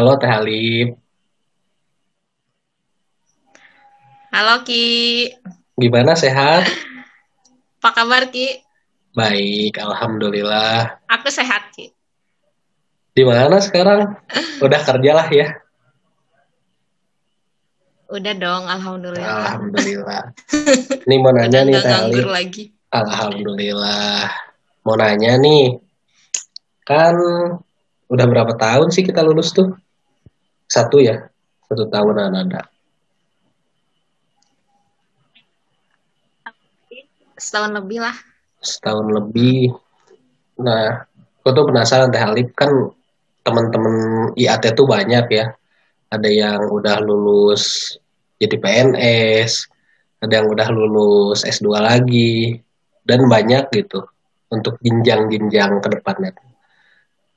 Halo Teh Halip, Halo Ki, gimana sehat? apa kabar Ki? Baik, Alhamdulillah. Aku sehat Ki. Di mana sekarang? Udah kerja lah ya? Udah dong, Alhamdulillah. Alhamdulillah. Ini mau nanya Udah nih Teh Halip. lagi. Alhamdulillah. Mau nanya nih, kan udah berapa tahun sih kita lulus tuh? Satu ya? Satu tahunan ada. Setahun lebih lah. Setahun lebih. Nah, aku tuh penasaran Teh Halip kan teman-teman IAT tuh banyak ya. Ada yang udah lulus jadi PNS, ada yang udah lulus S2 lagi, dan banyak gitu untuk jenjang-jenjang ke depannya.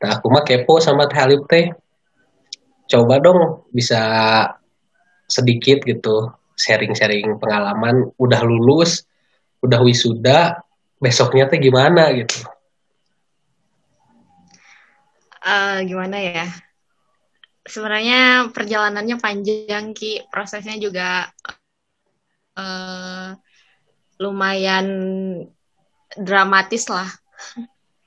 Nah, aku mah kepo sama Teh Halip teh. Coba dong bisa sedikit gitu sharing-sharing pengalaman udah lulus, udah wisuda, besoknya teh gimana gitu. Eh, gimana ya? Sebenarnya perjalanannya panjang Ki, prosesnya juga eh, lumayan dramatis lah.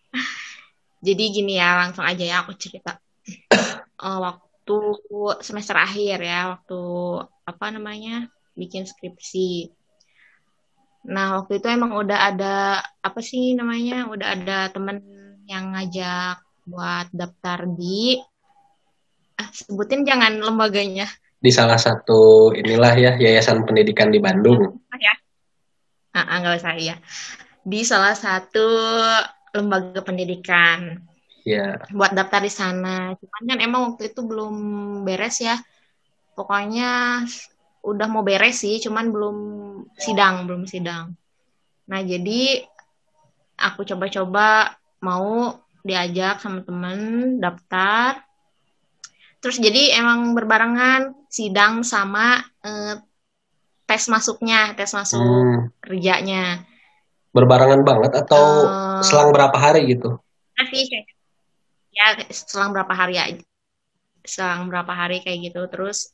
Jadi gini ya, langsung aja ya aku cerita. Eh, waktu semester akhir ya, waktu apa namanya bikin skripsi. Nah, waktu itu emang udah ada apa sih namanya? Udah ada temen yang ngajak buat daftar di ah, sebutin jangan lembaganya. Di salah satu inilah ya Yayasan Pendidikan di Bandung. Ya. Ah, ah, nggak usah ya. Di salah satu lembaga pendidikan Ya, buat daftar di sana. Cuman kan emang waktu itu belum beres ya. Pokoknya udah mau beres sih, cuman belum sidang, belum sidang. Nah, jadi aku coba-coba mau diajak sama temen daftar. Terus jadi emang berbarengan sidang sama eh, tes masuknya, tes masuk hmm, kerjanya. berbarengan banget atau Eh, selang berapa hari gitu? masih kayak- ya selang berapa hari aja, selang berapa hari kayak gitu. Terus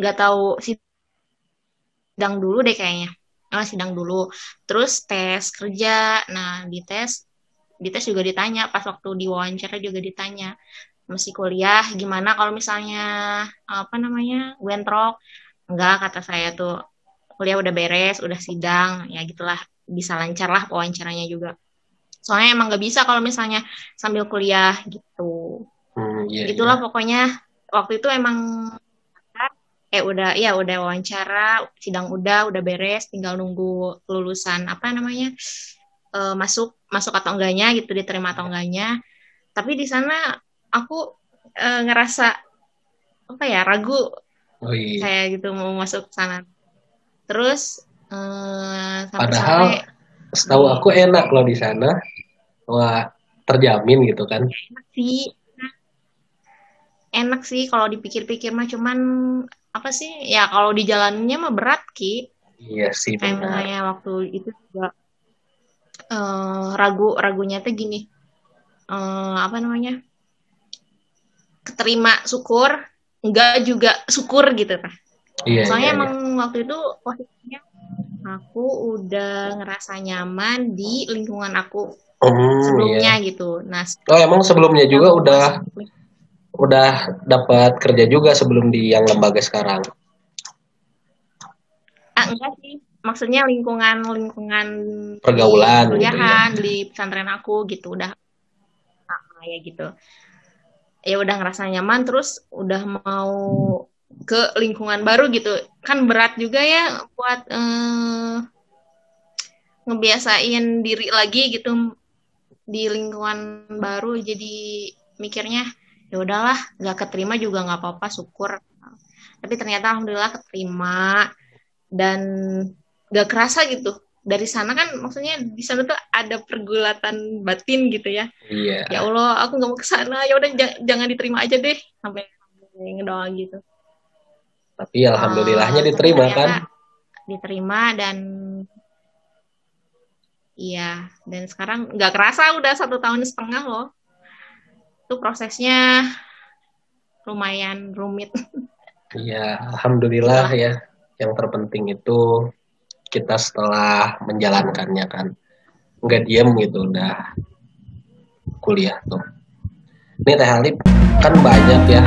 nggak tahu sidang dulu deh kayaknya. Oh, sidang dulu. Terus tes kerja. Nah, di tes di tes juga ditanya pas waktu diwawancara juga ditanya masih kuliah gimana kalau misalnya apa namanya wentrok enggak kata saya tuh kuliah udah beres udah sidang ya gitulah bisa lancar lah wawancaranya juga soalnya emang nggak bisa kalau misalnya sambil kuliah gitu Hmm, iya, gitulah iya. pokoknya waktu itu emang eh udah ya udah wawancara sidang udah udah beres tinggal nunggu kelulusan apa namanya eh, masuk masuk atau enggaknya gitu diterima atau enggaknya tapi di sana aku eh, ngerasa apa ya ragu Oh iya. kayak gitu mau masuk sana terus eh, sampai Padahal sore setahu aku enak loh di sana. Wah, terjamin gitu kan. sih. Enak sih kalau dipikir-pikir mah cuman apa sih ya kalau di jalannya mah berat ki. Iya sih misalnya waktu itu juga eh, ragu ragunya tuh gini. Eh, apa namanya? Keterima syukur enggak juga syukur gitu kan Iya, soalnya iya, iya. emang waktu itu posisinya aku udah ngerasa nyaman di lingkungan aku Hmm, iya. sebelumnya gitu. Nah Oh, emang sebelumnya setelah juga udah masuk udah dapat kerja juga sebelum di yang lembaga sekarang. ah enggak sih. Maksudnya lingkungan lingkungan di Pergaulan gitu ya. di pesantren aku gitu udah ah, ya gitu. Ya udah ngerasa nyaman terus udah mau ke lingkungan baru gitu. Kan berat juga ya buat eh, ngebiasain diri lagi gitu di lingkungan baru jadi mikirnya ya udahlah nggak keterima juga nggak apa-apa syukur. Tapi ternyata alhamdulillah keterima dan nggak kerasa gitu. Dari sana kan maksudnya di sana tuh ada pergulatan batin gitu ya. Iya. ya Allah aku nggak mau ke sana ya udah jangan diterima aja deh. Sampai ngedoa gitu. Tapi alhamdulillahnya Eh, tapi diterima kan. diterima dan iya dan sekarang nggak kerasa udah satu tahun setengah loh itu prosesnya lumayan rumit. Iya, alhamdulillah ya. Yang terpenting itu kita setelah menjalankannya kan nggak diem gitu udah kuliah tuh. Ini Teh Halip kan banyak ya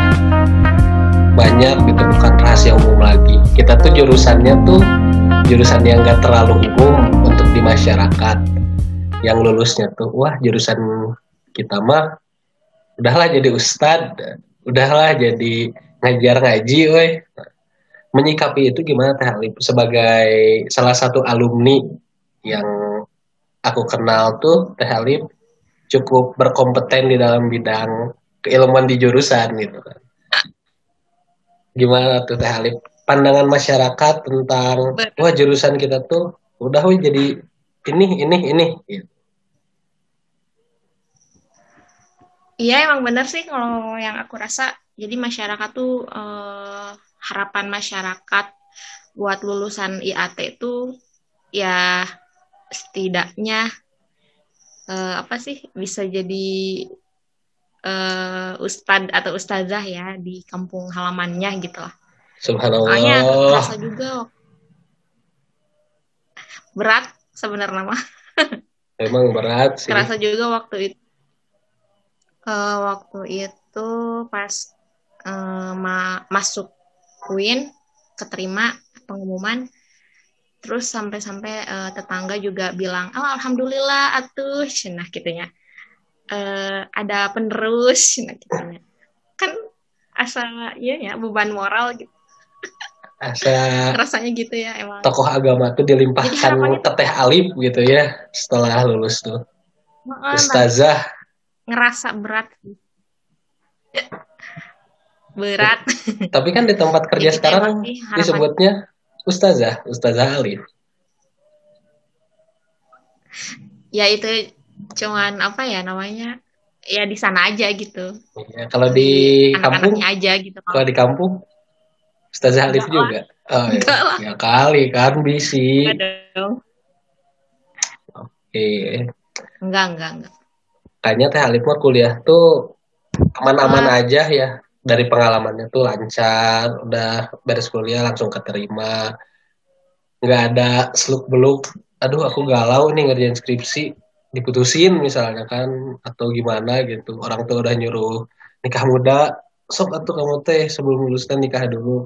banyak gitu bukan rahasia umum lagi kita tuh jurusannya tuh jurusan yang gak terlalu umum di masyarakat yang lulusnya tuh wah jurusan kita mah udahlah jadi ustad udahlah jadi ngajar ngaji woi menyikapi itu gimana Teh sebagai salah satu alumni yang aku kenal tuh Teh Halip cukup berkompeten di dalam bidang keilmuan di jurusan gitu kan. Gimana tuh Teh Alif pandangan masyarakat tentang wah jurusan kita tuh udah wih jadi ini ini ini gitu. Iya emang bener sih kalau yang aku rasa jadi masyarakat tuh eh, harapan masyarakat buat lulusan IAT itu ya setidaknya eh, apa sih bisa jadi uh, ustad atau ustazah ya di kampung halamannya gitu lah. Subhanallah. Soalnya terasa juga berat sebenarnya mah. Emang berat sih. Terasa juga waktu itu. Uh, waktu itu pas uh, ma masuk UIN keterima pengumuman terus sampai-sampai uh, tetangga juga bilang oh alhamdulillah atuh cenah gitunya uh, ada penerus nah, gitu. kan asal ya ya beban moral gitu asa rasanya gitu ya emang. tokoh agama tuh dilimpahkan ke teh alif gitu ya setelah lulus tuh. Oh, ustazah. Ngerasa berat berat. Tapi kan di tempat kerja sekarang disebutnya ustazah ustazah alif ya itu cuman apa ya namanya ya di sana aja gitu. Ya, kalau di kampung? aja gitu. Kalau di kampung Ustazah Alif juga. Oh, ya. ya kali kan bisi. Oke. Enggak, enggak, enggak. Kayaknya Teh Alif mah kuliah tuh aman-aman uh. aja ya. Dari pengalamannya tuh lancar, udah beres kuliah langsung keterima. Nggak ada seluk-beluk. Aduh, aku galau nih ngerjain skripsi diputusin misalnya kan atau gimana gitu orang tua udah nyuruh nikah muda sok atau kamu teh sebelum lulus kan nikah dulu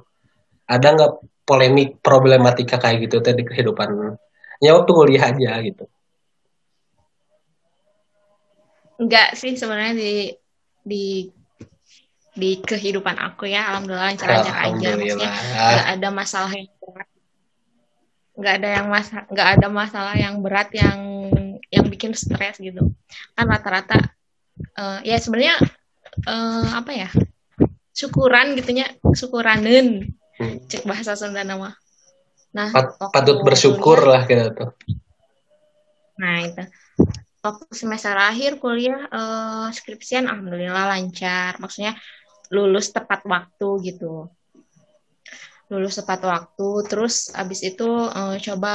ada nggak polemik problematika kayak gitu teh di kehidupan? Ya waktu kuliah aja gitu. Enggak sih sebenarnya di di di kehidupan aku ya. Alhamdulillah lancar-lancar aja. Maksudnya nggak ada masalah yang berat. Nggak ada yang mas nggak ada masalah yang berat yang yang bikin stres gitu. Kan rata-rata uh, ya sebenarnya uh, apa ya? Syukuran gitunya syukuranen hmm. Cek bahasa Sunda nama. Nah Pat, patut bersyukur kuliah, lah kita tuh. Nah itu. Waktu semester akhir kuliah uh, skripsian alhamdulillah lancar. Maksudnya lulus tepat waktu gitu. Lulus tepat waktu terus abis itu uh, coba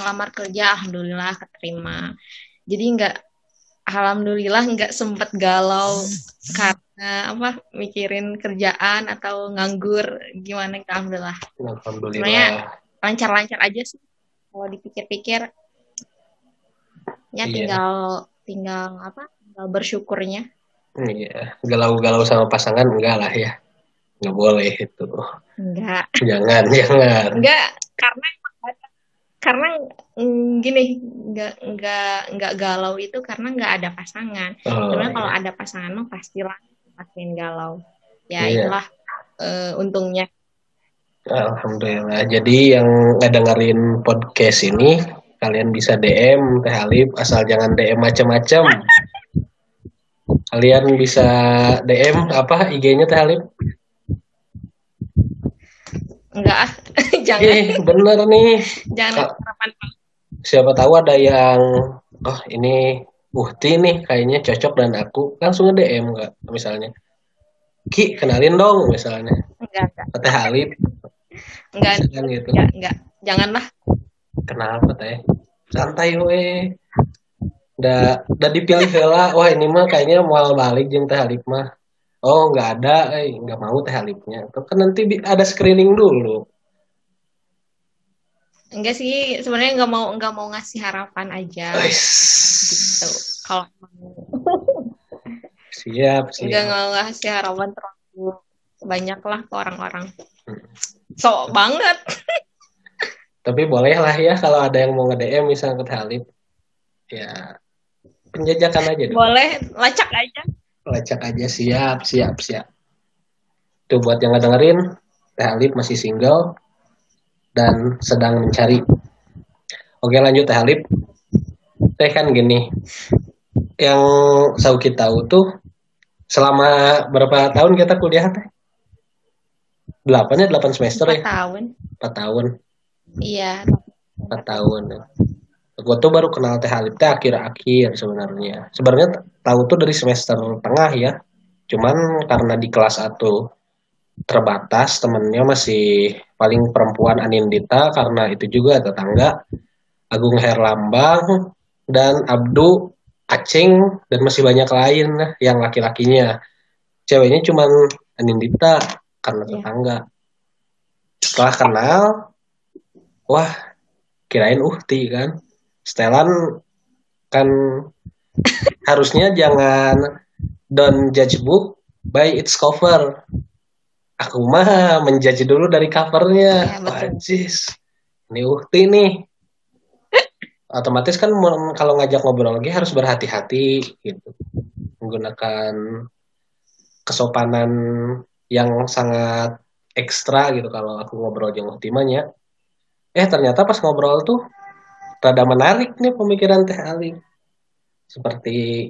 ngelamar kerja alhamdulillah keterima. Jadi nggak alhamdulillah nggak sempet galau karena apa mikirin kerjaan atau nganggur. Gimana alhamdulillah. Alhamdulillah. Sebenarnya lancar-lancar aja sih kalau dipikir-pikir. Ya iya. tinggal tinggal apa tinggal bersyukurnya. Iya. Galau-galau sama pasangan enggak lah ya. Nggak boleh itu. Enggak. Jangan jangan. Enggak karena karena mm, gini nggak nggak nggak galau itu karena nggak ada pasangan oh, karena iya. kalau ada pasangan mah pastilah makin galau ya iya. itulah uh, untungnya Alhamdulillah. Jadi yang ngedengerin podcast ini kalian bisa DM Teh Alif asal jangan DM macam-macam. kalian bisa DM apa IG-nya Teh Alif? Enggak, jangan. Eh, bener nih. Jangan Siapa tahu ada yang, oh ini Uhti nih kayaknya cocok dan aku langsung nge-DM enggak misalnya. Ki, kenalin dong misalnya. Enggak, enggak. Teh Halip. Enggak, gitu. enggak, enggak. Janganlah. Kenapa teh? Santai we. Udah, udah dipilih lah. Wah ini mah kayaknya mau balik jeng Teh Halip mah oh nggak ada eh nggak mau teh halipnya kan nanti ada screening dulu. Enggak sih sebenarnya nggak mau nggak mau ngasih harapan aja. Gitu. Kalau siap siap. nggak nggak ngasih harapan terlalu banyak lah ke orang-orang. Hmm. so banget. Tapi boleh lah ya kalau ada yang mau nge DM misalnya ke Halip ya penjajakan aja dong. boleh lacak aja lacak aja. Siap siap siap. Tuh buat yang dengerin Teh Halip masih single dan sedang mencari. Oke lanjut Teh Halip Teh kan gini. Yang Sauki tahu tuh selama berapa tahun kita kuliah Teh? Delapan ya? Delapan semester ya? tahun. Empat tahun. Iya. Empat tahun ya gue tuh baru kenal teh Halip teh akhir-akhir sebenarnya. Sebenarnya tahu tuh dari semester tengah ya. Cuman karena di kelas satu terbatas temennya masih paling perempuan Anindita karena itu juga tetangga Agung Herlambang dan Abdu Acing dan masih banyak lain yang laki-lakinya. Ceweknya cuman Anindita karena iya. tetangga. Setelah kenal wah kirain uhti kan Setelan kan harusnya jangan don't judge book by its cover. Aku mah menjudge dulu dari covernya. Ya, Ini ukti nih. Otomatis kan kalau ngajak ngobrol lagi harus berhati-hati gitu. Menggunakan kesopanan yang sangat ekstra gitu kalau aku ngobrol dengan uktimanya. Eh ternyata pas ngobrol tuh rada menarik nih pemikiran Teh Ali. Seperti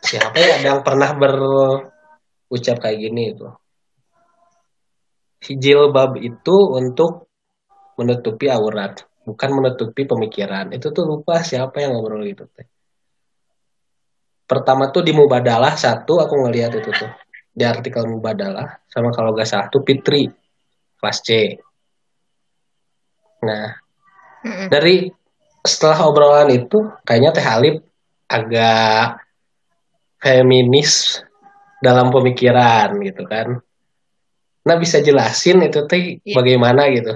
siapa ya yang pernah berucap kayak gini itu. Jilbab itu untuk menutupi aurat, bukan menutupi pemikiran. Itu tuh lupa siapa yang ngobrol gitu teh. Pertama tuh di Mubadalah satu aku ngelihat itu tuh di artikel Mubadalah sama kalau gak salah tuh Fitri kelas C. Nah, dari setelah obrolan itu kayaknya Teh Halip agak feminis dalam pemikiran gitu kan. Nah bisa jelasin itu teh ya. bagaimana gitu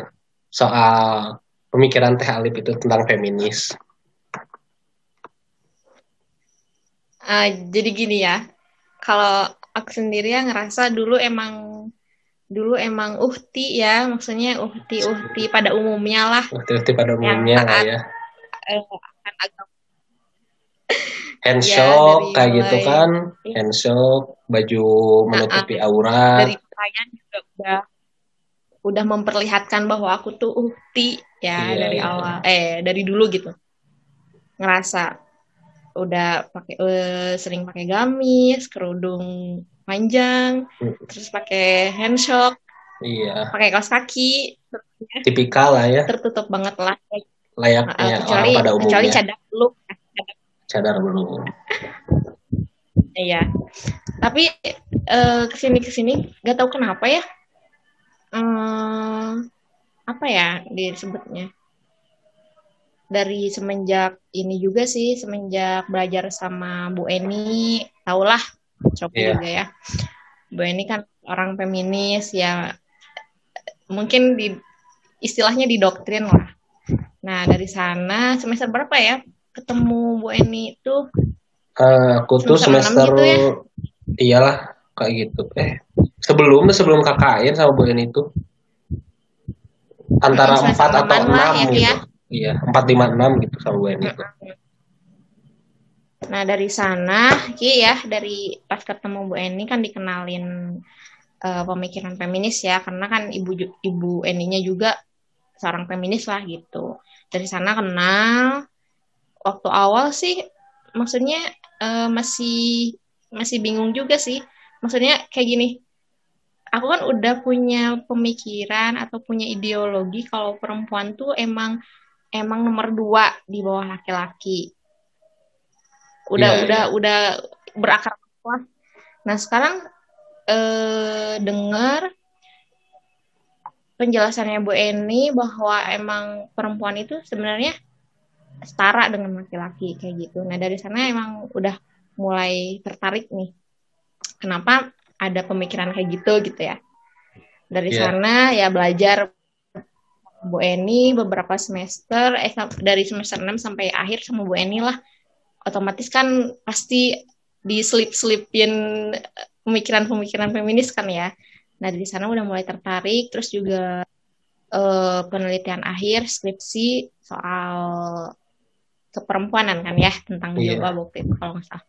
soal pemikiran Teh Halip itu tentang feminis. Uh, jadi gini ya, kalau aku sendiri ya ngerasa dulu emang dulu emang uhti ya, maksudnya uhti uhti pada umumnya lah. Uhti uhti pada umumnya lah ya akan agama handshock ya, kayak mulai, gitu kan ya. handshock baju menutupi nah, aurat dari pakaian juga udah udah memperlihatkan bahwa aku tuh ukti ya iya, dari iya. awal eh dari dulu gitu ngerasa udah pakai uh, sering pakai gamis kerudung panjang hmm. terus pakai handshock iya pakai kaos kaki tipikal lah ya tertutup banget lah layaknya uh, kecuali, orang pada umumnya. Kecuali cadar belum. Cadar belum. Iya. Tapi uh, ke sini ke sini nggak tahu kenapa ya. Um, apa ya disebutnya? Dari semenjak ini juga sih, semenjak belajar sama Bu Eni, tahulah Coba yeah. juga ya. Bu Eni kan orang feminis ya mungkin di istilahnya didoktrin lah Nah, dari sana semester berapa ya ketemu Bu Eni itu? Uh, aku tuh semester, gitu ya? iyalah kayak gitu. Eh, sebelum sebelum KKN sama Bu Eni itu antara empat atau enam ya, gitu. Ya? Iya, empat lima enam gitu sama Bu Eni itu. Nah dari sana, Ki ya dari pas ketemu Bu Eni kan dikenalin uh, pemikiran feminis ya, karena kan ibu ibu Eninya juga seorang feminis lah gitu dari sana kenal. Waktu awal sih maksudnya uh, masih masih bingung juga sih. Maksudnya kayak gini aku kan udah punya pemikiran atau punya ideologi kalau perempuan tuh emang emang nomor dua di bawah laki-laki. Udah yeah, udah yeah. udah berakar lah. Nah sekarang eh, dengar penjelasannya Bu Eni bahwa emang perempuan itu sebenarnya setara dengan laki-laki kayak gitu. Nah dari sana emang udah mulai tertarik nih. Kenapa ada pemikiran kayak gitu gitu ya dari yeah. sana ya belajar Bu Eni beberapa semester eh dari semester 6 sampai akhir sama Bu Eni lah otomatis kan pasti diselip-selipin pemikiran-pemikiran feminis kan ya nah dari sana udah mulai tertarik terus juga uh, penelitian akhir skripsi soal keperempuanan kan ya tentang yeah. yoga waktu itu kalau nggak salah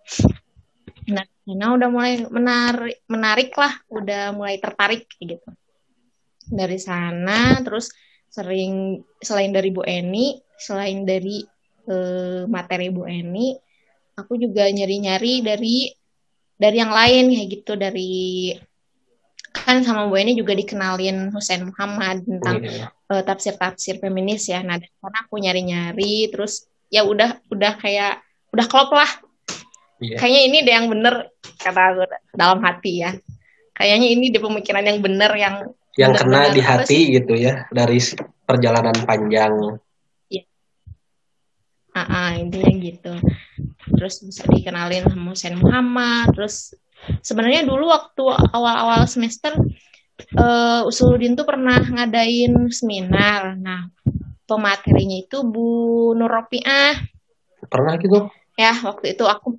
nah karena udah mulai menarik menarik lah udah mulai tertarik gitu dari sana terus sering selain dari Bu Eni selain dari uh, materi Bu Eni aku juga nyari-nyari dari dari yang lain kayak gitu dari kan sama Bu Eni juga dikenalin Husain Muhammad tentang yeah. uh, tafsir-tafsir feminis ya. Nah, karena aku nyari-nyari terus ya udah udah kayak udah klop lah yeah. kayaknya ini deh yang bener kata aku dalam hati ya kayaknya ini deh pemikiran yang bener yang yang bener, kena bener, di hati terus, gitu ya dari perjalanan panjang iya uh -uh, intinya gitu terus bisa dikenalin sama Hussein Muhammad terus sebenarnya dulu waktu awal-awal semester uh, Usuludin tuh pernah ngadain seminar. Nah pematerinya itu Bu Nuropiah pernah gitu? Ya waktu itu aku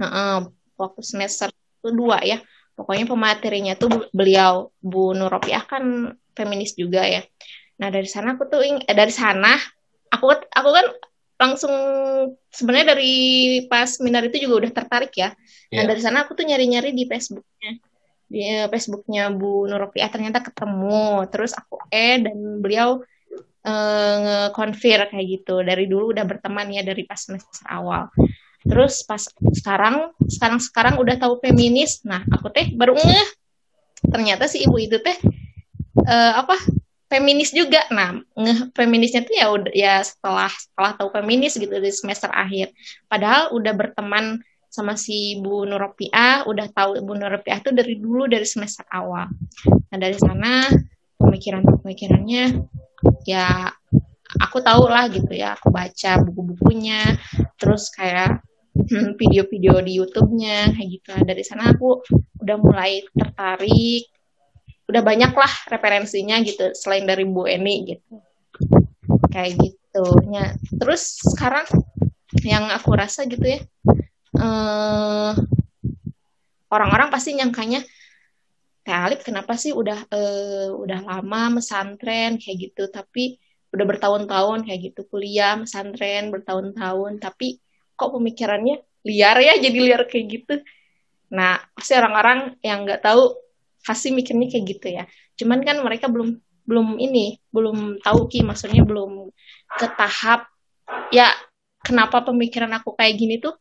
uh, waktu semester kedua ya. Pokoknya pematerinya tuh beliau Bu Nuropiah kan feminis juga ya. Nah dari sana aku tuh eh, dari sana aku aku kan langsung sebenarnya dari pas seminar itu juga udah tertarik ya. Yeah. nah dari sana aku tuh nyari-nyari di Facebooknya. Di eh, Facebooknya Bu Nuropiah ternyata ketemu. Terus aku eh dan beliau uh, nge-convert kayak gitu. Dari dulu udah berteman ya dari pas semester awal. Terus pas sekarang sekarang sekarang udah tahu feminis. Nah aku teh baru ngeh. Ternyata si ibu itu teh uh, apa feminis juga. Nah ngeh feminisnya tuh ya udah ya setelah setelah tahu feminis gitu di semester akhir. Padahal udah berteman sama si Bu Nuropiah udah tahu Bu Nuropiah tuh dari dulu dari semester awal. Nah dari sana pemikiran-pemikirannya ya aku tahu lah gitu ya aku baca buku-bukunya terus kayak hmm, video-video di YouTube-nya kayak gitu dari sana aku udah mulai tertarik udah banyak lah referensinya gitu selain dari Bu Eni gitu. Kayak gitu ya terus sekarang yang aku rasa gitu ya eh, orang-orang pasti nyangkanya Teh Alif kenapa sih udah uh, udah lama mesantren? Kayak gitu. Tapi udah bertahun-tahun kayak gitu kuliah mesantren bertahun-tahun. Tapi kok pemikirannya liar ya jadi liar kayak gitu. Nah pasti orang-orang yang nggak tahu pasti mikirnya kayak gitu ya cuman kan mereka belum belum ini belum tahu ki maksudnya belum ke tahap ya kenapa pemikiran aku kayak gini tuh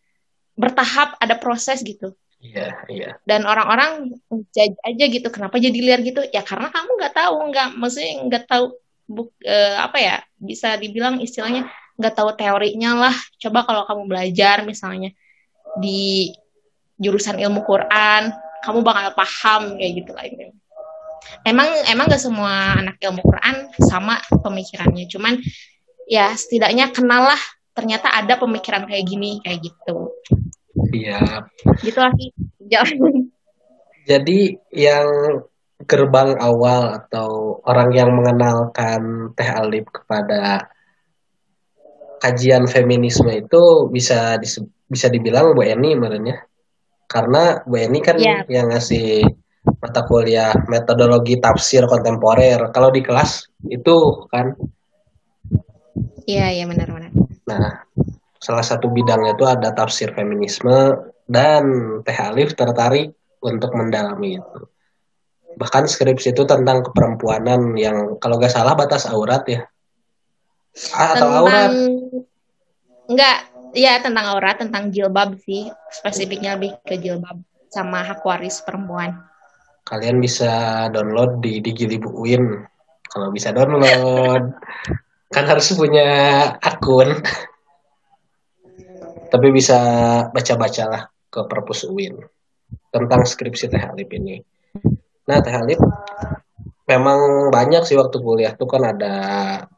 bertahap ada proses gitu Iya, iya. Dan orang-orang judge aja gitu, kenapa jadi liar gitu? Ya karena kamu nggak tahu, nggak, maksudnya nggak tahu buk, uh, apa ya, bisa dibilang istilahnya nggak tahu teorinya lah. Coba kalau kamu belajar misalnya di jurusan ilmu Quran, kamu bakal paham kayak gitu lah ini. Emang emang gak semua anak ilmu Quran sama pemikirannya, cuman ya setidaknya kenal lah ternyata ada pemikiran kayak gini kayak gitu. Siap. Gitu lagi. Jadi yang gerbang awal atau orang yang mengenalkan Teh Alif kepada kajian feminisme itu bisa bisa dibilang Bu Eni menurutnya. Karena Bu Eni kan yeah. yang ngasih mata kuliah metodologi tafsir kontemporer. Kalau di kelas itu kan Iya, iya benar-benar. Nah, salah satu bidangnya itu ada tafsir feminisme dan Teh Alif tertarik untuk mendalami itu. Bahkan skripsi itu tentang keperempuanan yang kalau nggak salah batas aurat ya. Ah, atau tentang... aurat? Enggak, ya tentang aurat, tentang jilbab sih. Spesifiknya lebih ke jilbab sama hak waris perempuan. Kalian bisa download di Digili Bukuin. Kalau bisa download, kan harus punya akun tapi bisa baca-baca lah ke perpus UIN tentang skripsi Teh Alip ini. Nah, Teh Alip memang banyak sih waktu kuliah tuh kan ada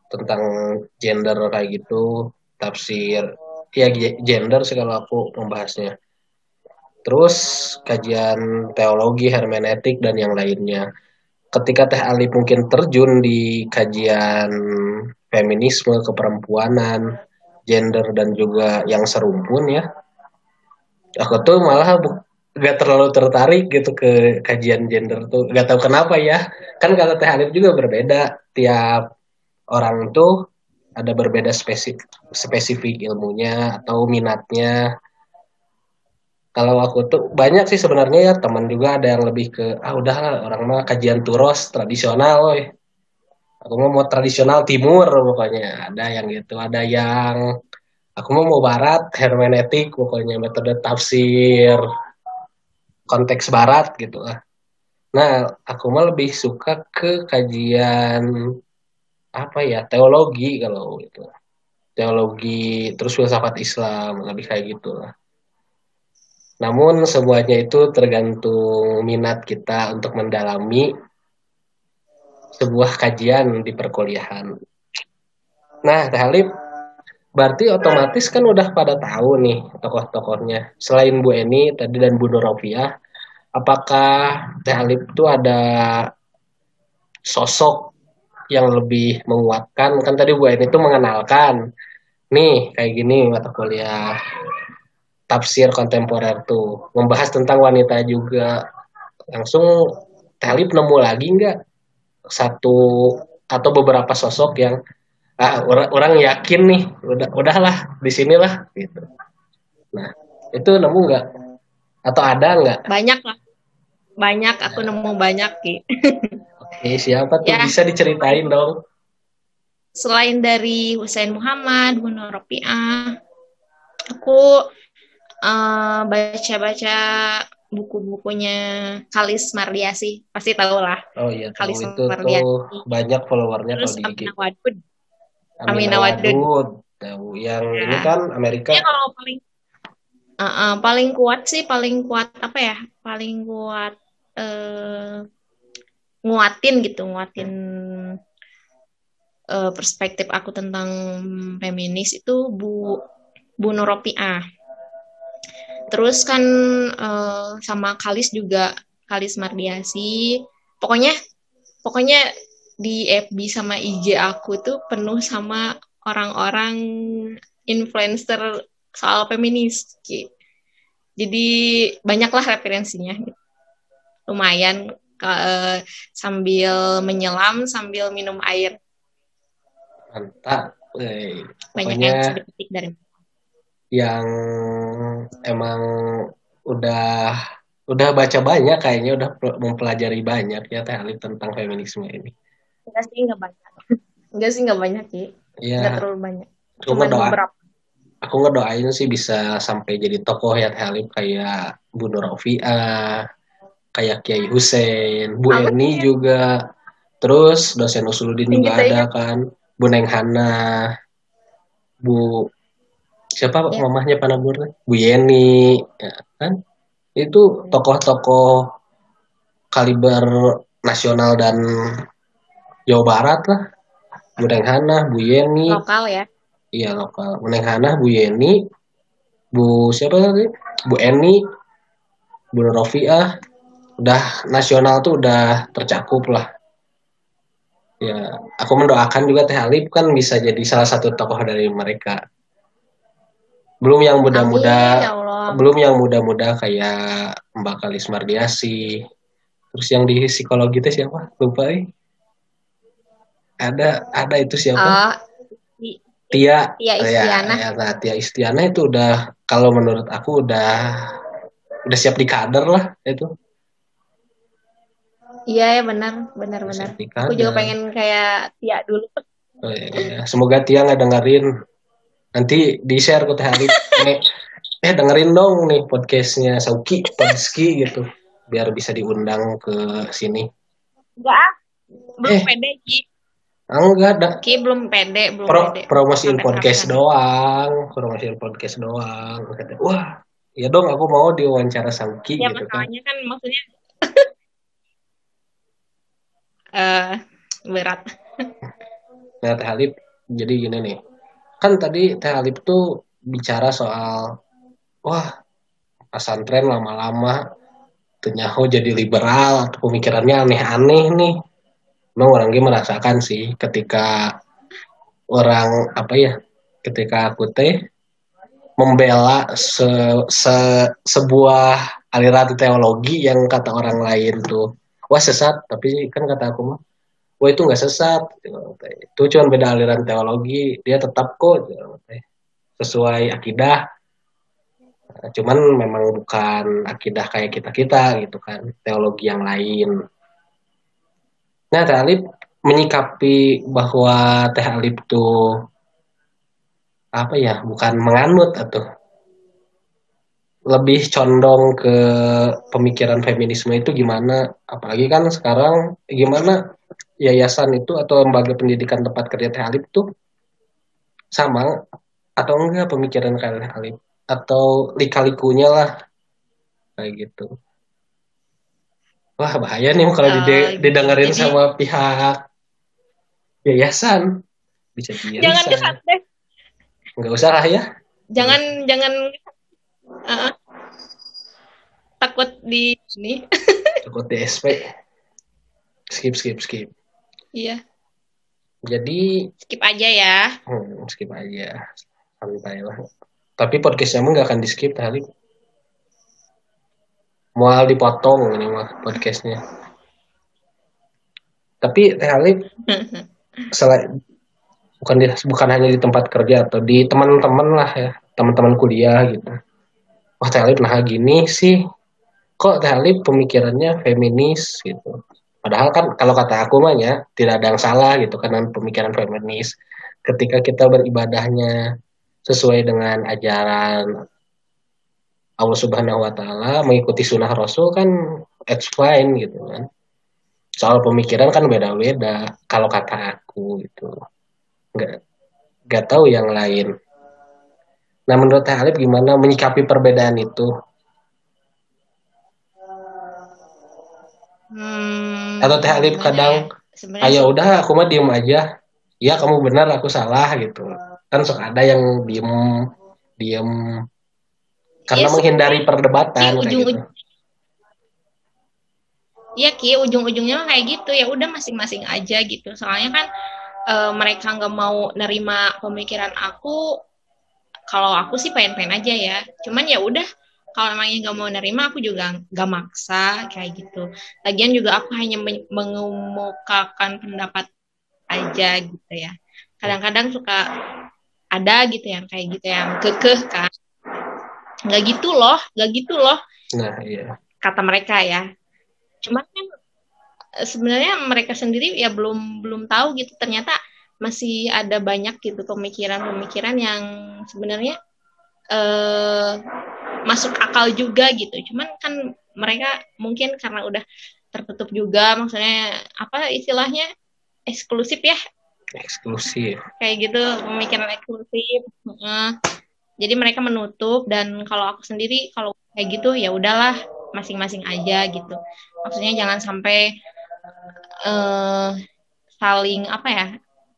tentang gender kayak gitu, tafsir ya gender sih kalau aku membahasnya. terus kajian teologi, hermeneutik dan yang lainnya. Ketika Teh Ali mungkin terjun di kajian feminisme, keperempuanan, gender dan juga yang serumpun ya. Aku tuh malah gak terlalu tertarik gitu ke kajian gender tuh. Gak tahu kenapa ya. Kan kata Teh Alif juga berbeda. Tiap orang tuh ada berbeda spesifik, spesifik ilmunya atau minatnya kalau aku tuh banyak sih sebenarnya ya teman juga ada yang lebih ke ah udahlah orang mah kajian turos tradisional woy. aku mau mau tradisional timur pokoknya ada yang gitu ada yang aku mau mau barat hermeneutik pokoknya metode tafsir konteks barat gitu lah nah aku mah lebih suka ke kajian apa ya teologi kalau itu teologi terus filsafat Islam lebih kayak gitu lah namun semuanya itu tergantung minat kita untuk mendalami sebuah kajian di perkuliahan. Nah, Teh Alif, berarti otomatis kan udah pada tahu nih tokoh-tokohnya. Selain Bu Eni tadi dan Bu Nurofiah, apakah Teh Alif itu ada sosok yang lebih menguatkan? Kan tadi Bu itu mengenalkan, nih kayak gini mata kuliah. Tafsir kontemporer tuh. Membahas tentang wanita juga. Langsung Talib nemu lagi nggak? Satu atau beberapa sosok yang ah, orang, orang yakin nih udah udahlah di sinilah gitu. Nah itu nemu nggak? Atau ada nggak? Banyak lah. Banyak aku nah. nemu banyak ki oke siapa tuh ya. bisa diceritain dong selain dari Husain Muhammad Bu Ropiah aku eh, baca-baca buku-bukunya Kalis Mardiasi pasti tahu lah. Oh iya, Kalis itu Mardiasi. tuh banyak followernya Terus kalau di Amina Wadud. Amina Wadud. Tahu yang ya. ini kan Amerika. Ya, kalau paling uh, uh, paling kuat sih paling kuat apa ya? Paling kuat uh, nguatin gitu, nguatin uh, perspektif aku tentang feminis itu Bu Bu Nuropiah terus kan uh, sama Kalis juga Kalis Mardiasi. Pokoknya pokoknya di FB sama IG aku tuh penuh sama orang-orang influencer soal feminis jadi banyaklah referensinya. Lumayan uh, sambil menyelam sambil minum air mantap banyak yang dipetik dari yang emang udah udah baca banyak kayaknya udah mempelajari banyak ya Teh Alif tentang feminisme ini. Enggak sih enggak banyak. Enggak sih enggak banyak sih. Iya. Enggak terlalu banyak. Cuma doa, beberapa. Aku ngedoain sih bisa sampai jadi tokoh ya Teh Alif kayak Bu Nurofia, kayak Kiai Hussein, Bu Amin, Eni ya. juga. Terus dosen Usuluddin juga ada kan, Bu Neng Hana, Bu siapa ya. mamahnya Panabur Bu Yeni ya kan? Itu tokoh-tokoh kaliber nasional dan Jawa Barat lah. Bu Hana Bu Yeni. Lokal ya? Iya lokal. Bu Hana Bu Yeni. Bu siapa tadi? Bu Eni. Bu Rofiah udah nasional tuh udah tercakup lah. Ya aku mendoakan juga Teh Alif kan bisa jadi salah satu tokoh dari mereka. Belum yang muda-muda ya belum yang muda-muda kayak Mbak Kalis Mardiasi. Terus yang di psikologi itu siapa? Lupa eh. Ada ada itu siapa? Uh, Tia. Tia Istiana ya, ya, nah, Tia Istiana itu udah kalau menurut aku udah udah siap di kader lah itu iya ya benar benar benar. aku juga pengen kayak Tia dulu. Oh, iya, iya. semoga Tia nggak dengerin. Nanti di share ke Teh Arif eh, eh dengerin dong nih podcastnya Sauki Podski gitu. Biar bisa diundang ke sini. Enggak belum eh. pede Ki. Enggak ada Ki belum pede belum Pro, pede. promosiin podcast doang. Promosiin podcast doang. Wah ya dong aku mau diwawancara Sauki ya, gitu kan. kan maksudnya uh, berat. Nah Teh Alif jadi gini nih. Kan tadi Teh Alif tuh bicara soal wah pesantren lama-lama tenyaho jadi liberal pemikirannya aneh-aneh nih. Memang orang ini merasakan sih ketika orang apa ya ketika aku teh membela se, se, sebuah aliran teologi yang kata orang lain tuh wah sesat tapi kan kata aku mah wah itu nggak sesat. Itu cuma beda aliran teologi. Dia tetap kok sesuai akidah. Cuman memang bukan akidah kayak kita kita gitu kan teologi yang lain. Nah Teh Alif menyikapi bahwa Teh Alif tuh apa ya bukan menganut atau lebih condong ke pemikiran feminisme itu gimana? Apalagi kan sekarang gimana yayasan itu atau lembaga pendidikan tempat kerja Teh Alif tuh sama atau enggak pemikiran kalian Alif atau lika-likunya lah kayak gitu. Wah bahaya nih kalau uh, didengerin jadi... sama pihak yayasan. Bisa jangan kesat deh. Nggak usah lah ya. Jangan hmm. jangan uh, takut di sini takut di SP skip skip skip. Iya. Jadi skip aja ya. Hmm, skip aja. Santai lah. Tapi podcastnya nggak akan di skip kali mau dipotong ini mah podcastnya. Tapi Teh Alif selain bukan di, bukan hanya di tempat kerja atau di teman-teman lah ya. Teman-teman kuliah gitu wah Teh Alif nah gini sih kok Teh pemikirannya feminis gitu padahal kan kalau kata aku mah ya tidak ada yang salah gitu karena pemikiran feminis ketika kita beribadahnya sesuai dengan ajaran Allah Subhanahu wa taala mengikuti sunnah Rasul kan it's fine gitu kan. Soal pemikiran kan beda-beda kalau kata aku gitu. Nggak nggak tahu yang lain. Nah menurut Teh Alif gimana menyikapi perbedaan itu? Hmm, Atau Teh Alif kadang, ayo ya? ah, udah aku mah diem aja. Ya kamu benar aku salah gitu kan suka ada yang diem diem karena ya, menghindari perdebatan ujung, gitu. Iya Ki, ujung-ujungnya kayak gitu ya udah masing-masing aja gitu. Soalnya kan e, mereka nggak mau nerima pemikiran aku. Kalau aku sih pengen-pengen aja ya. Cuman ya udah kalau emangnya nggak mau nerima aku juga nggak maksa kayak gitu. Lagian juga aku hanya mengemukakan pendapat aja gitu ya. Kadang-kadang suka ada gitu yang kayak gitu yang kekeh kan nggak gitu loh nggak gitu loh nah iya kata mereka ya cuman kan eh, sebenarnya mereka sendiri ya belum belum tahu gitu ternyata masih ada banyak gitu pemikiran-pemikiran yang sebenarnya eh, masuk akal juga gitu. Cuman kan mereka mungkin karena udah tertutup juga maksudnya apa istilahnya eksklusif ya? Eksklusif. Kayak gitu pemikiran eksklusif uh, jadi mereka menutup dan kalau aku sendiri kalau kayak gitu ya udahlah masing-masing aja gitu. Maksudnya jangan sampai uh, saling apa ya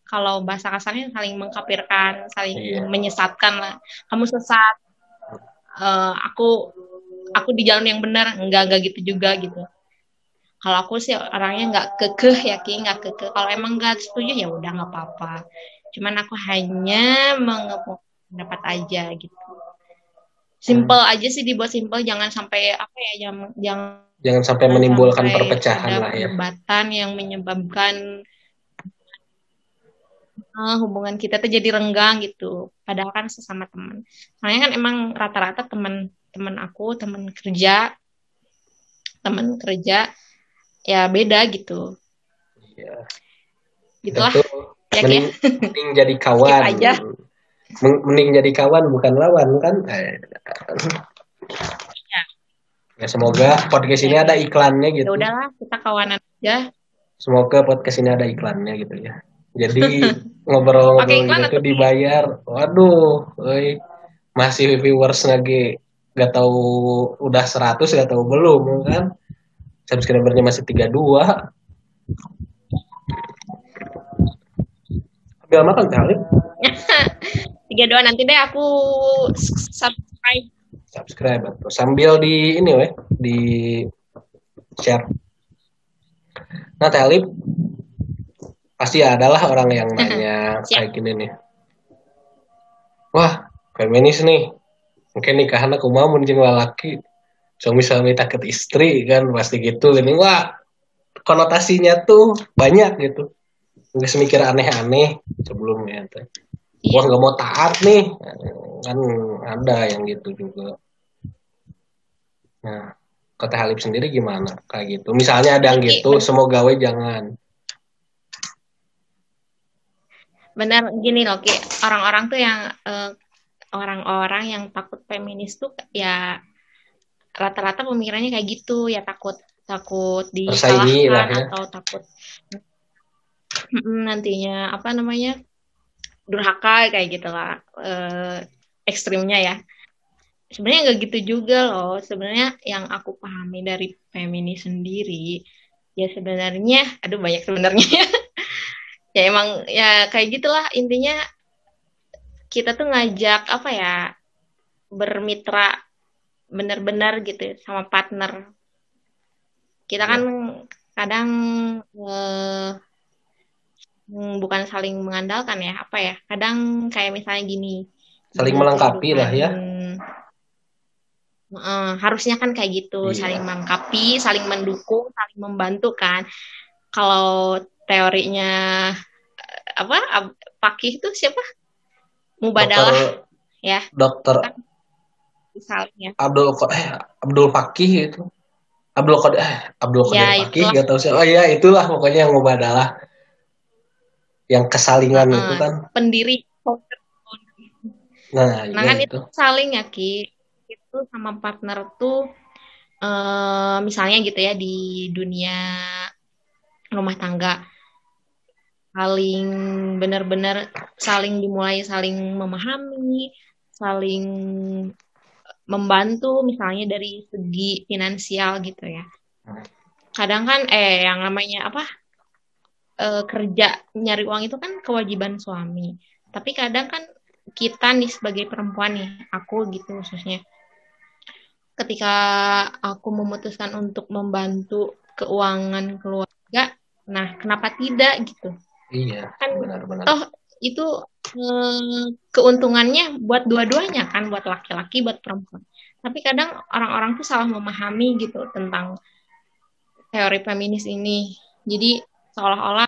kalau bahasa kasarnya saling mengkapirkan saling iya. menyesatkan lah kamu sesat. Uh, aku aku di jalan yang benar. Enggak enggak gitu juga gitu. Kalau aku sih orangnya nggak kekeh ya ki. Nggak kekeh. Kalau emang nggak setuju ya udah nggak apa-apa. Cuman aku hanya mengemuk pendapat aja gitu. Simple hmm. aja sih dibuat simple. Jangan sampai apa ya jangan jangan jangan sampai menimbulkan sampai perpecahan lah ya. perdebatan yang menyebabkan uh, hubungan kita tuh jadi renggang gitu padahal kan sesama teman soalnya kan emang rata-rata teman teman aku teman kerja teman kerja ya beda gitu. Iya. Gitulah. Ya, mending, ya. mending jadi kawan. aja. Mending jadi kawan bukan lawan kan. Ya. ya semoga podcast ini ada iklannya gitu. Ya udahlah, kita kawanan aja. Semoga podcast ini ada iklannya gitu ya. Jadi ngobrol-ngobrol gitu dibayar. Waduh, oi. Masih viewers lagi gak tahu udah 100 gak tahu belum kan subscribernya masih 32 Ambil makan kali. Tiga dua nanti deh aku subscribe. subscribe atau sambil di ini weh di share nah Telip pasti adalah orang yang nanya kayak gini nih. Wah feminis nih. Mungkin nikahan aku mau menjeng laki suami-suami takut istri kan? Pasti gitu ini. Wah konotasinya tuh banyak gitu. Nggak semikir aneh-aneh sebelumnya tuh. Wah nggak mau taat nih. Kan ada yang gitu juga. Nah kata Halip sendiri gimana? Kayak gitu. Misalnya ada yang gitu semoga gawe jangan benar gini loh ki. Orang-orang tuh yang uh, orang-orang yang takut feminis tuh ya rata-rata pemikirannya kayak gitu. Ya takut takut disalahkan ya. atau takut nantinya apa namanya durhaka kayak gitu lah e, ekstrimnya ya. Sebenarnya nggak gitu juga loh. Sebenarnya yang aku pahami dari feminis sendiri ya sebenarnya aduh banyak sebenarnya ya emang ya kayak gitulah. Intinya kita tuh ngajak apa ya bermitra benar-benar gitu sama partner. Kita kan ya. kadang eh, bukan saling mengandalkan ya apa ya kadang kayak misalnya gini. Saling melengkapi lah ya. uh, harusnya kan kayak gitu iya. saling melengkapi saling mendukung saling membantu kan. Kalau teorinya apa pakih itu siapa? Mubadalah dokter, ya. dokter misalnya. Abdul eh Abdul Fakih itu. Abdul Qadir eh Abdul Qadir ya, Fakih gak tahu siapa. Oh iya itulah pokoknya yang mubadalah. Yang kesalingan uh, itu kan. pendiri nah, nah iya kan itu. itu. saling ya ki. Itu sama partner tuh uh, misalnya gitu ya di dunia rumah tangga saling benar-benar saling dimulai saling memahami saling membantu misalnya dari segi finansial gitu ya. Kadang kan eh yang namanya apa? E, kerja nyari uang itu kan kewajiban suami. Tapi kadang kan kita nih sebagai perempuan nih, aku gitu khususnya. Ketika aku memutuskan untuk membantu keuangan keluarga, nah kenapa tidak gitu? Iya, kan benar-benar. Toh itu eh, keuntungannya buat dua-duanya kan buat laki-laki buat perempuan tapi kadang orang-orang tuh salah memahami gitu tentang teori feminis ini jadi seolah-olah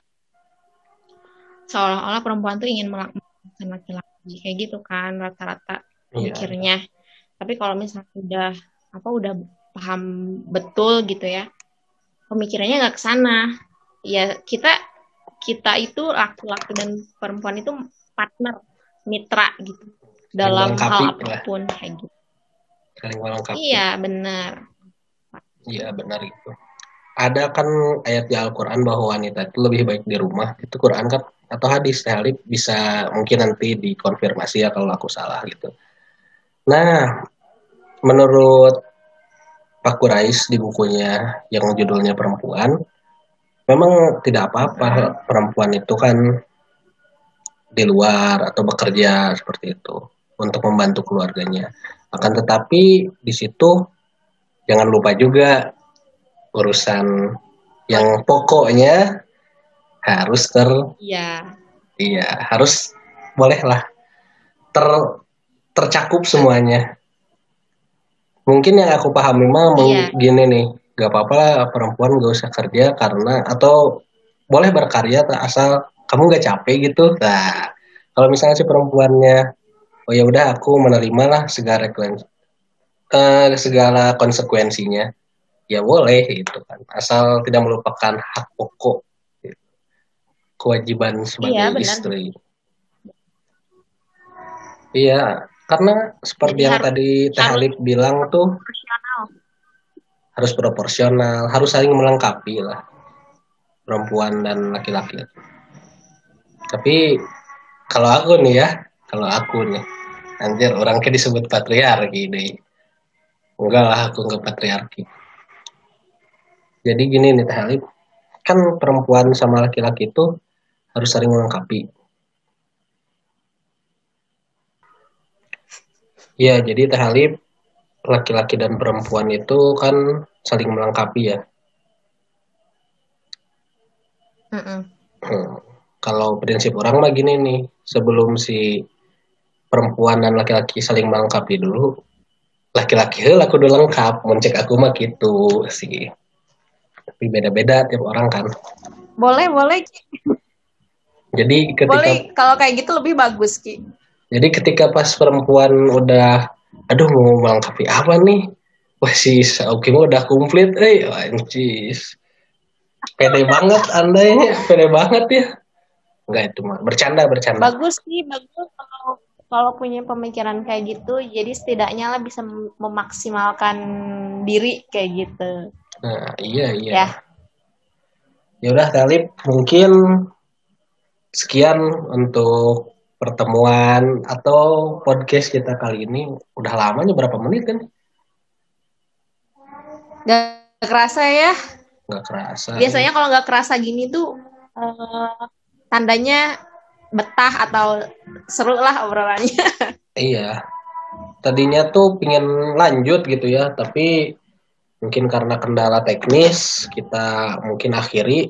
seolah-olah perempuan tuh ingin melakukan laki-laki kayak gitu kan rata-rata iya. mikirnya tapi kalau misalnya udah apa udah paham betul gitu ya pemikirannya nggak ke sana ya kita kita itu laki-laki dan perempuan itu partner mitra gitu. Dalam hal apa pun ya. kayak gitu. Saling melengkapi. Iya benar. Iya benar itu. Ada kan ayat di Al-Quran bahwa wanita itu lebih baik di rumah. Itu Quran kan? Atau hadis? Halib bisa mungkin nanti dikonfirmasi ya kalau aku salah gitu. Nah menurut Pak Kurais di bukunya yang judulnya perempuan memang tidak apa-apa perempuan itu kan di luar atau bekerja seperti itu untuk membantu keluarganya. Akan tetapi di situ jangan lupa juga urusan yang pokoknya harus ter iya iya harus bolehlah ter tercakup semuanya mungkin yang aku pahami mah iya. gini nih gak apa-apa lah perempuan gak usah kerja karena atau boleh berkarya asal kamu gak capek gitu. Nah kalau misalnya si perempuannya oh ya udah aku menerima lah segala uh, segala konsekuensinya ya boleh itu kan. Asal tidak melupakan hak pokok gitu. kewajiban sebagai iya, istri. Iya karena seperti Jadi yang tadi Teh Halif bilang tuh harus proporsional, harus saling melengkapi lah perempuan dan laki-laki. Tapi kalau aku nih ya, kalau aku nih, anjir orang kayak disebut patriarki deh. Enggak lah aku nggak patriarki. Jadi gini nih Teh Halib, kan perempuan sama laki-laki itu harus saling melengkapi. Ya, jadi Teh Halib laki-laki dan perempuan itu kan saling melengkapi ya. Mm-mm. Hmm. Kalau prinsip orang mah gini nih, sebelum si perempuan dan laki-laki saling melengkapi dulu, laki-laki heh aku udah lengkap, mencek aku mah gitu sih. Tapi beda-beda tiap orang kan. Boleh, boleh. Jadi ketika Boleh, kalau kayak gitu lebih bagus, Ki. jadi ketika pas perempuan udah aduh mau melengkapi apa nih? Wah si Oki mah udah komplit, eh anjis. Pede banget anda ya, pede banget ya. Enggak itu mah bercanda bercanda. Bagus sih, bagus kalau kalau punya pemikiran kayak gitu, jadi setidaknya lah bisa mem- memaksimalkan diri kayak gitu. Nah, iya iya. Ya. Ya udah Talib, mungkin sekian untuk pertemuan atau podcast kita kali ini. Udah lamanya berapa menit kan? Gak kerasa ya. Nggak kerasa. Biasanya kalau nggak kerasa gini tuh eh, tandanya betah atau seru lah obrolannya. Iya. Tadinya tuh pingin lanjut gitu ya, tapi mungkin karena kendala teknis kita mungkin akhiri.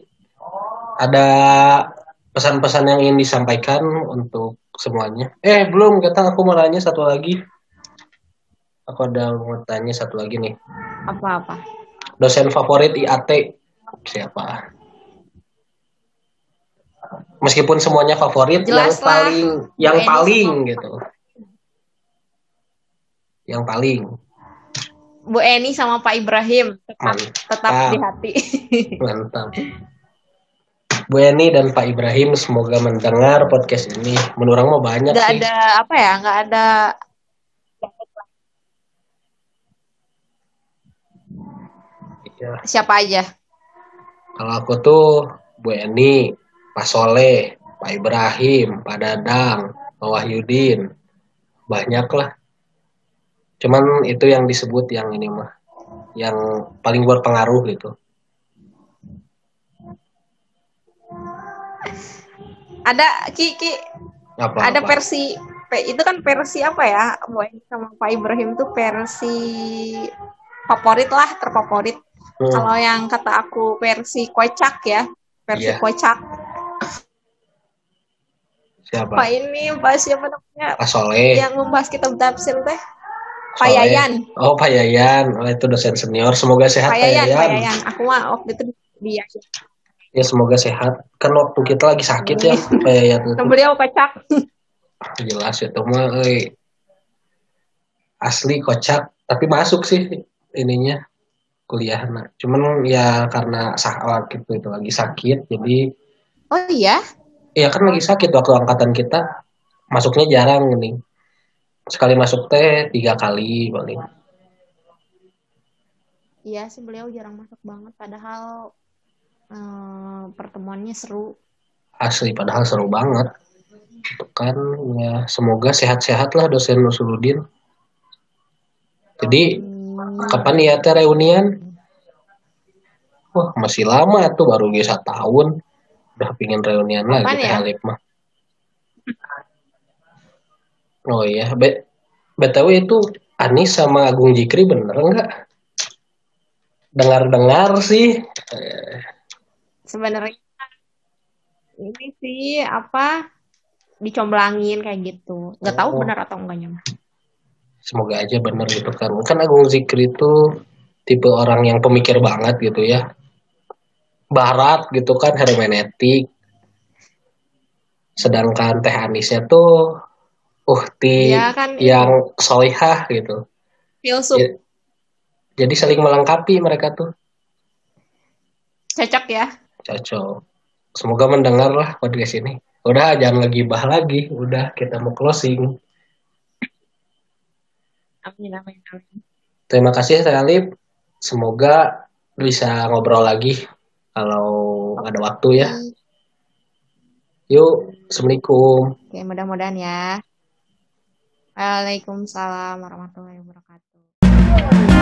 Ada pesan-pesan yang ingin disampaikan untuk semuanya. Eh, belum, kata aku mau nanya satu lagi. Aku ada mau tanya satu lagi nih. Apa-apa? Dosen favorit IAT siapa? Meskipun semuanya favorit, Jelas yang lah. paling yang paling sama- gitu. Yang paling Bu Eni sama Pak Ibrahim tetap tetap di hati. Mantap. Bu Eni dan Pak Ibrahim semoga mendengar podcast ini. Menurut orang mah banyak Nggak sih. ada apa ya? Nggak ada Iya. siapa aja. Kalau aku tuh Bu Eni, Pak Soleh, Pak Ibrahim, Pak Dadang, Pak Wahyudin. Banyak lah. Cuman itu yang disebut yang ini mah. Yang paling berpengaruh gitu. Ada Ki Ki Apa, ada apa? versi itu kan versi apa ya? Eni sama Pak Ibrahim tuh versi favorit lah, terfavorit. Hmm, Kalau yang kata aku versi kocak ya, versi Iya. kocak. siapa? Pak ini Pak siapa namanya? Pak Soleh. Yang membahas kitab tafsir teh. Pak. Yayan. Oh, Pak Yayan. Oh, itu dosen senior. Semoga sehat Pak. Yayan. Aku mah waktu itu dia. Ya semoga sehat. Kan waktu kita lagi sakit ya, Pak Yayan itu. Nah, beliau kocak. Jelas itu mah euy. Asli kocak, tapi masuk sih ininya kuliah Cuman ya karena saat gitu itu lagi sakit, jadi Oh iya, ya kan lagi sakit waktu angkatan kita masuknya jarang ini. Sekali masuk teh tiga kali paling. iya sih beliau jarang masuk banget. Padahal eh, pertemuannya seru. Asli padahal seru banget. Itu kan ya semoga sehat-sehat lah dosen Nusuluddin. Jadi Hmm, kapan ya teh reunian? Wah masih lama tuh baru ge tahun. Udah pingin reunian lagi teh ya? Alif mah. Oh iya, B BTW itu Anis sama Agung Jikri bener nggak? Dengar-dengar sih. Eh, sebenarnya ini sih apa dicomblangin kayak gitu. Nggak tahu Oh. benar atau enggaknya. semoga aja bener gitu kan. Kan Agung Zikri itu tipe orang yang pemikir banget gitu ya. Barat gitu kan hermeneutik. Sedangkan Teh Anisnya tuh uhti Dia kan yang solihah gitu. filsuf Ya, Jadi saling melengkapi mereka tuh. cocok ya. Cocok. Semoga mendengar lah podcast ini. Udah jangan lagi bah lagi. Udah kita mau closing. Amin amin amin. Terima kasih saya Alif. Semoga bisa ngobrol lagi kalau ada waktu ya. Yuk, Assalamualaikum. Oke, mudah-mudahan ya. Waalaikumsalam warahmatullahi wabarakatuh.